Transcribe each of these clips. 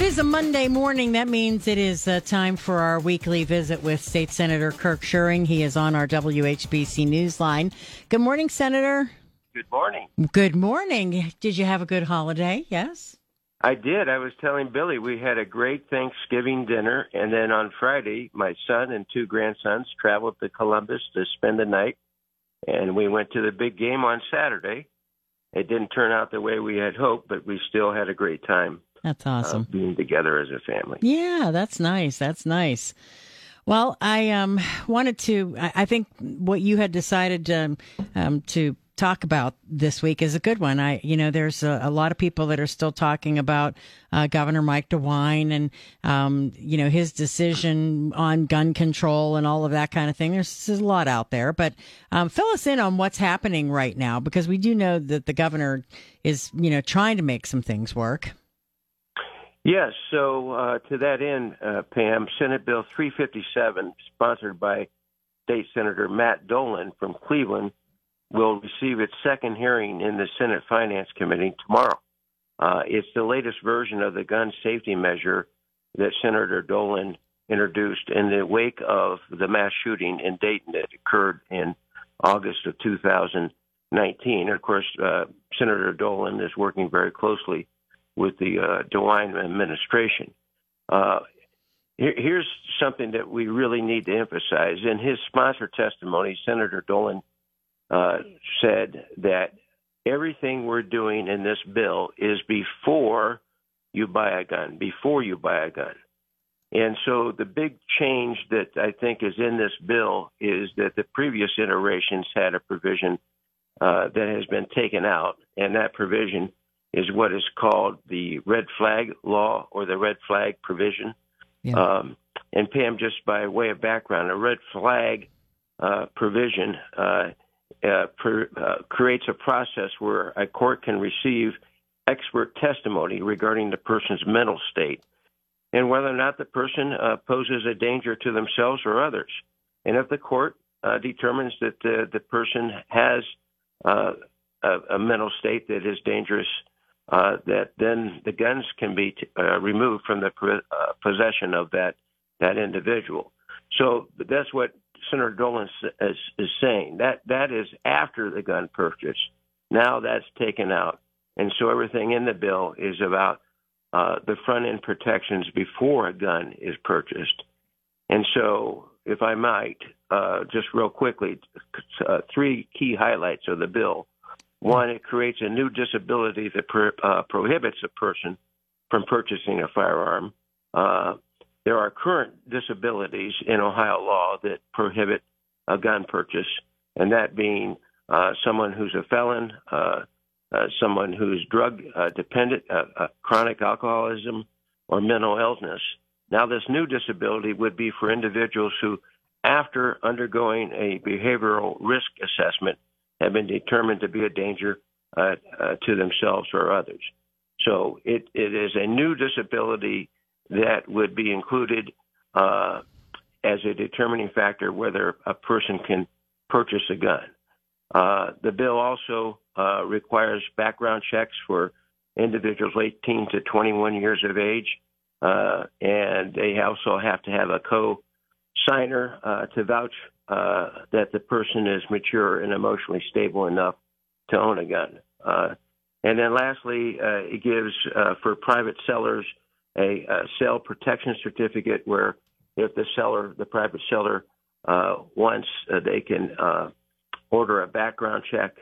It is a Monday morning. That means it is uh, time for our weekly visit with State Senator Kirk Schuring. He is on our WHBC Newsline. Good morning, Senator. Good morning. Good morning. Did you have a good holiday? Yes. I did. I was telling Billy we had a great Thanksgiving dinner, and then on Friday, my son and two grandsons traveled to Columbus to spend the night, and we went to the big game on Saturday. It didn't turn out the way we had hoped, but we still had a great time. That's awesome. Being together as a family. Yeah, that's nice. That's nice. Well, I um, wanted to. I, I, think what you had decided um, um, to talk about this week is a good one. I, you know, there's a, a lot of people that are still talking about uh, Governor Mike DeWine and, um, you know, his decision on gun control and all of that kind of thing. There's, there's a lot out there, but um, fill us in on what's happening right now because we do know that the governor is, you know, trying to make some things work. Yes. So uh, to that end, uh, Pam, Senate Bill 357, sponsored by State Senator Matt Dolan from Cleveland, will receive its second hearing in the Senate Finance Committee tomorrow. Uh, it's the latest version of the gun safety measure that Senator Dolan introduced in the wake of the mass shooting in Dayton that occurred in August of 2019. And of course, uh, Senator Dolan is working very closely with the uh, DeWine administration. Uh, here, here's something that we really need to emphasize. In his sponsor testimony, Senator Dolan uh, said that everything we're doing in this bill is before you buy a gun, before you buy a gun. And so the big change that I think is in this bill is that the previous iterations had a provision uh, that has been taken out, and that provision is what is called the red flag law or the red flag provision. Yeah. Um, and Pam, just by way of background, a red flag uh, provision uh, uh, per, uh, creates a process where a court can receive expert testimony regarding the person's mental state and whether or not the person uh, poses a danger to themselves or others. And if the court uh, determines that the, the person has uh, a, a, mental state that is dangerous, uh, that then the guns can be t- removed from the possession of that that individual. So that's what Senator Dolan is, is saying. That that is after the gun purchase. Now that's taken out, and so everything in the bill is about uh, the front end protections before a gun is purchased. And so, if I might, uh, just real quickly, uh, three key highlights of the bill. One, it creates a new disability that pro- uh, prohibits a person from purchasing a firearm. Uh, there are current disabilities in Ohio law that prohibit a gun purchase, and that being uh, someone who's a felon, uh, uh, someone who's drug uh, dependent, uh, uh, chronic alcoholism, or mental illness. Now, this new disability would be for individuals who, after undergoing a behavioral risk assessment, have been determined to be a danger to themselves or others. So it, it is a new disability that would be included uh, as a determining factor whether a person can purchase a gun. Uh, the bill also uh, requires background checks for individuals 18 to 21 years of age, uh, and they also have to have a co-signer uh, to vouch uh, that the person is mature and emotionally stable enough to own a gun. and then lastly, it gives for private sellers a, a sale protection certificate where if the seller, the private seller, uh, wants, uh, they can uh, order a background check,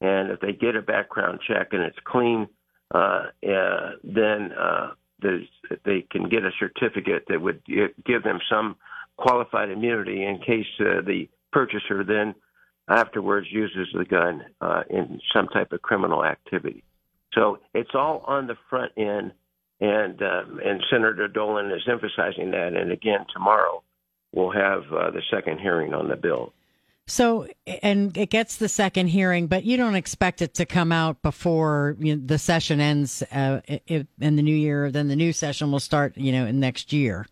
and if they get a background check and it's clean, uh, uh, then uh, they can get a certificate that would give them some qualified immunity in case uh, the purchaser then afterwards uses the gun uh, in some type of criminal activity. So it's all on the front end, and um, and Senator Dolan is emphasizing that. And again, tomorrow we'll have uh, the second hearing on the bill. So, and it gets the second hearing, but you don't expect it to come out before you know, the session ends uh, in the new year. Then the new session will start, you know, in next year.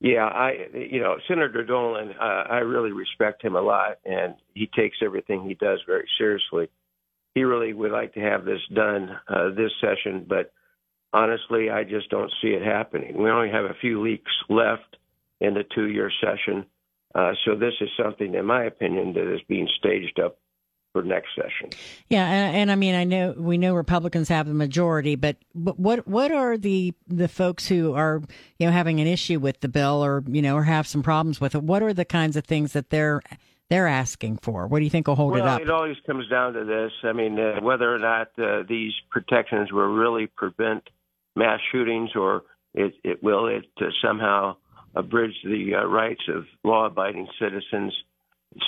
Yeah, I, you know, Senator Dolan, uh, I really respect him a lot, and he takes everything he does very seriously. He really would like to have this done uh, this session, but honestly, I just don't see it happening. We only have a few weeks left in the two-year session, uh, so this is something, in my opinion, that is being staged up for next session. Yeah, and, and, I mean, I know we know Republicans have the majority, but, but what what are the the folks who are you know having an issue with the bill or you know or have some problems with it? What are the kinds of things that they're they're asking for? What do you think will hold well, it up? It always comes down to this. I mean, uh, whether or not uh, these protections will really prevent mass shootings, or it, it will it uh, somehow abridge the uh, rights of law-abiding citizens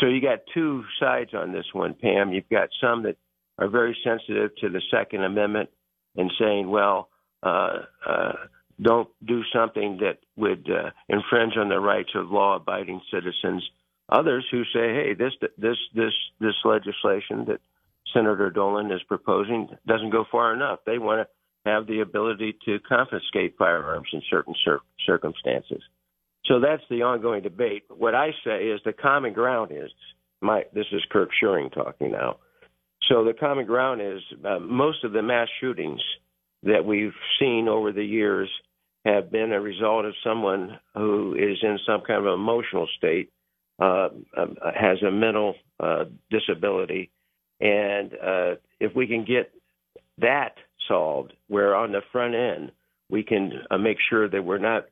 so you got two sides on this one, Pam. You've got some that are very sensitive to the Second Amendment and saying, well, uh, uh, don't do something that would uh, infringe on the rights of law-abiding citizens. Others who say, hey, this this this this legislation that Senator Dolan is proposing doesn't go far enough. They want to have the ability to confiscate firearms in certain cir- circumstances. So that's the ongoing debate. What I say is the common ground is my. This is Kirk Schuring talking now. So the common ground is uh, most of the mass shootings that we've seen over the years have been a result of someone who is in some kind of emotional state, uh, um, has a mental uh, disability, and uh, if we can get that solved, where on the front end we can uh, make sure that we're not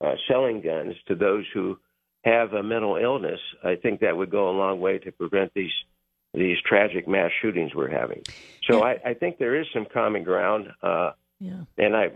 uh, selling guns to those who have a mental illness, I think that would go a long way to prevent these these tragic mass shootings we're having. So yeah. I, I, think there is some common ground, uh, yeah. and I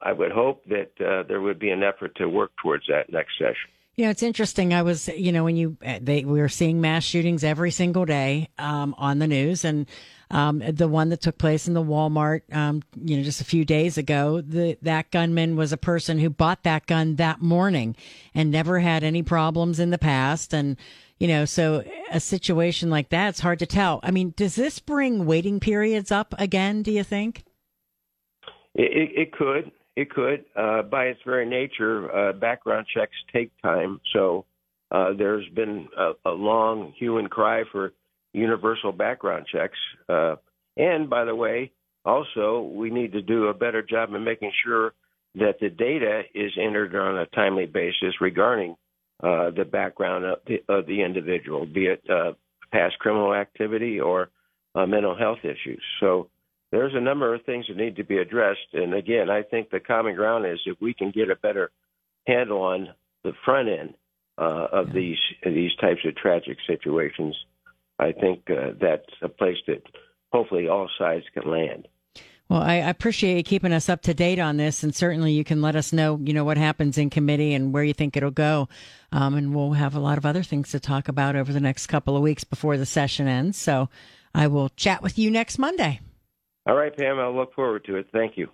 I would hope that uh, there would be an effort to work towards that next session. Yeah, it's interesting. I was, you know, when you they we were seeing mass shootings every single day um, on the news, and um, the one that took place in the Walmart, um, you know, just a few days ago, the, that gunman was a person who bought that gun that morning and never had any problems in the past. And, you know, so a situation like that, it's hard to tell. I mean, does this bring waiting periods up again, do you think? It, it could. It could. Uh, by its very nature, uh, background checks take time. So uh, there's been a, a long hue and cry for universal background checks. Uh, and by the way, also we need to do a better job in making sure that the data is entered on a timely basis regarding uh, the background of the, of the, individual, be it uh, past criminal activity or mental health issues. So there's a number of things that need to be addressed. And again, I think the common ground is if we can get a better handle on the front end uh, of yeah. these these types of tragic situations, I think uh, that's a place that hopefully all sides can land. Well, I appreciate you keeping us up to date on this, and certainly you can let us know, you know, what happens in committee and where you think it'll go. Um, and we'll have a lot of other things to talk about over the next couple of weeks before the session ends. So I will chat with you next Monday. All right, Pam. I'll look forward to it. Thank you.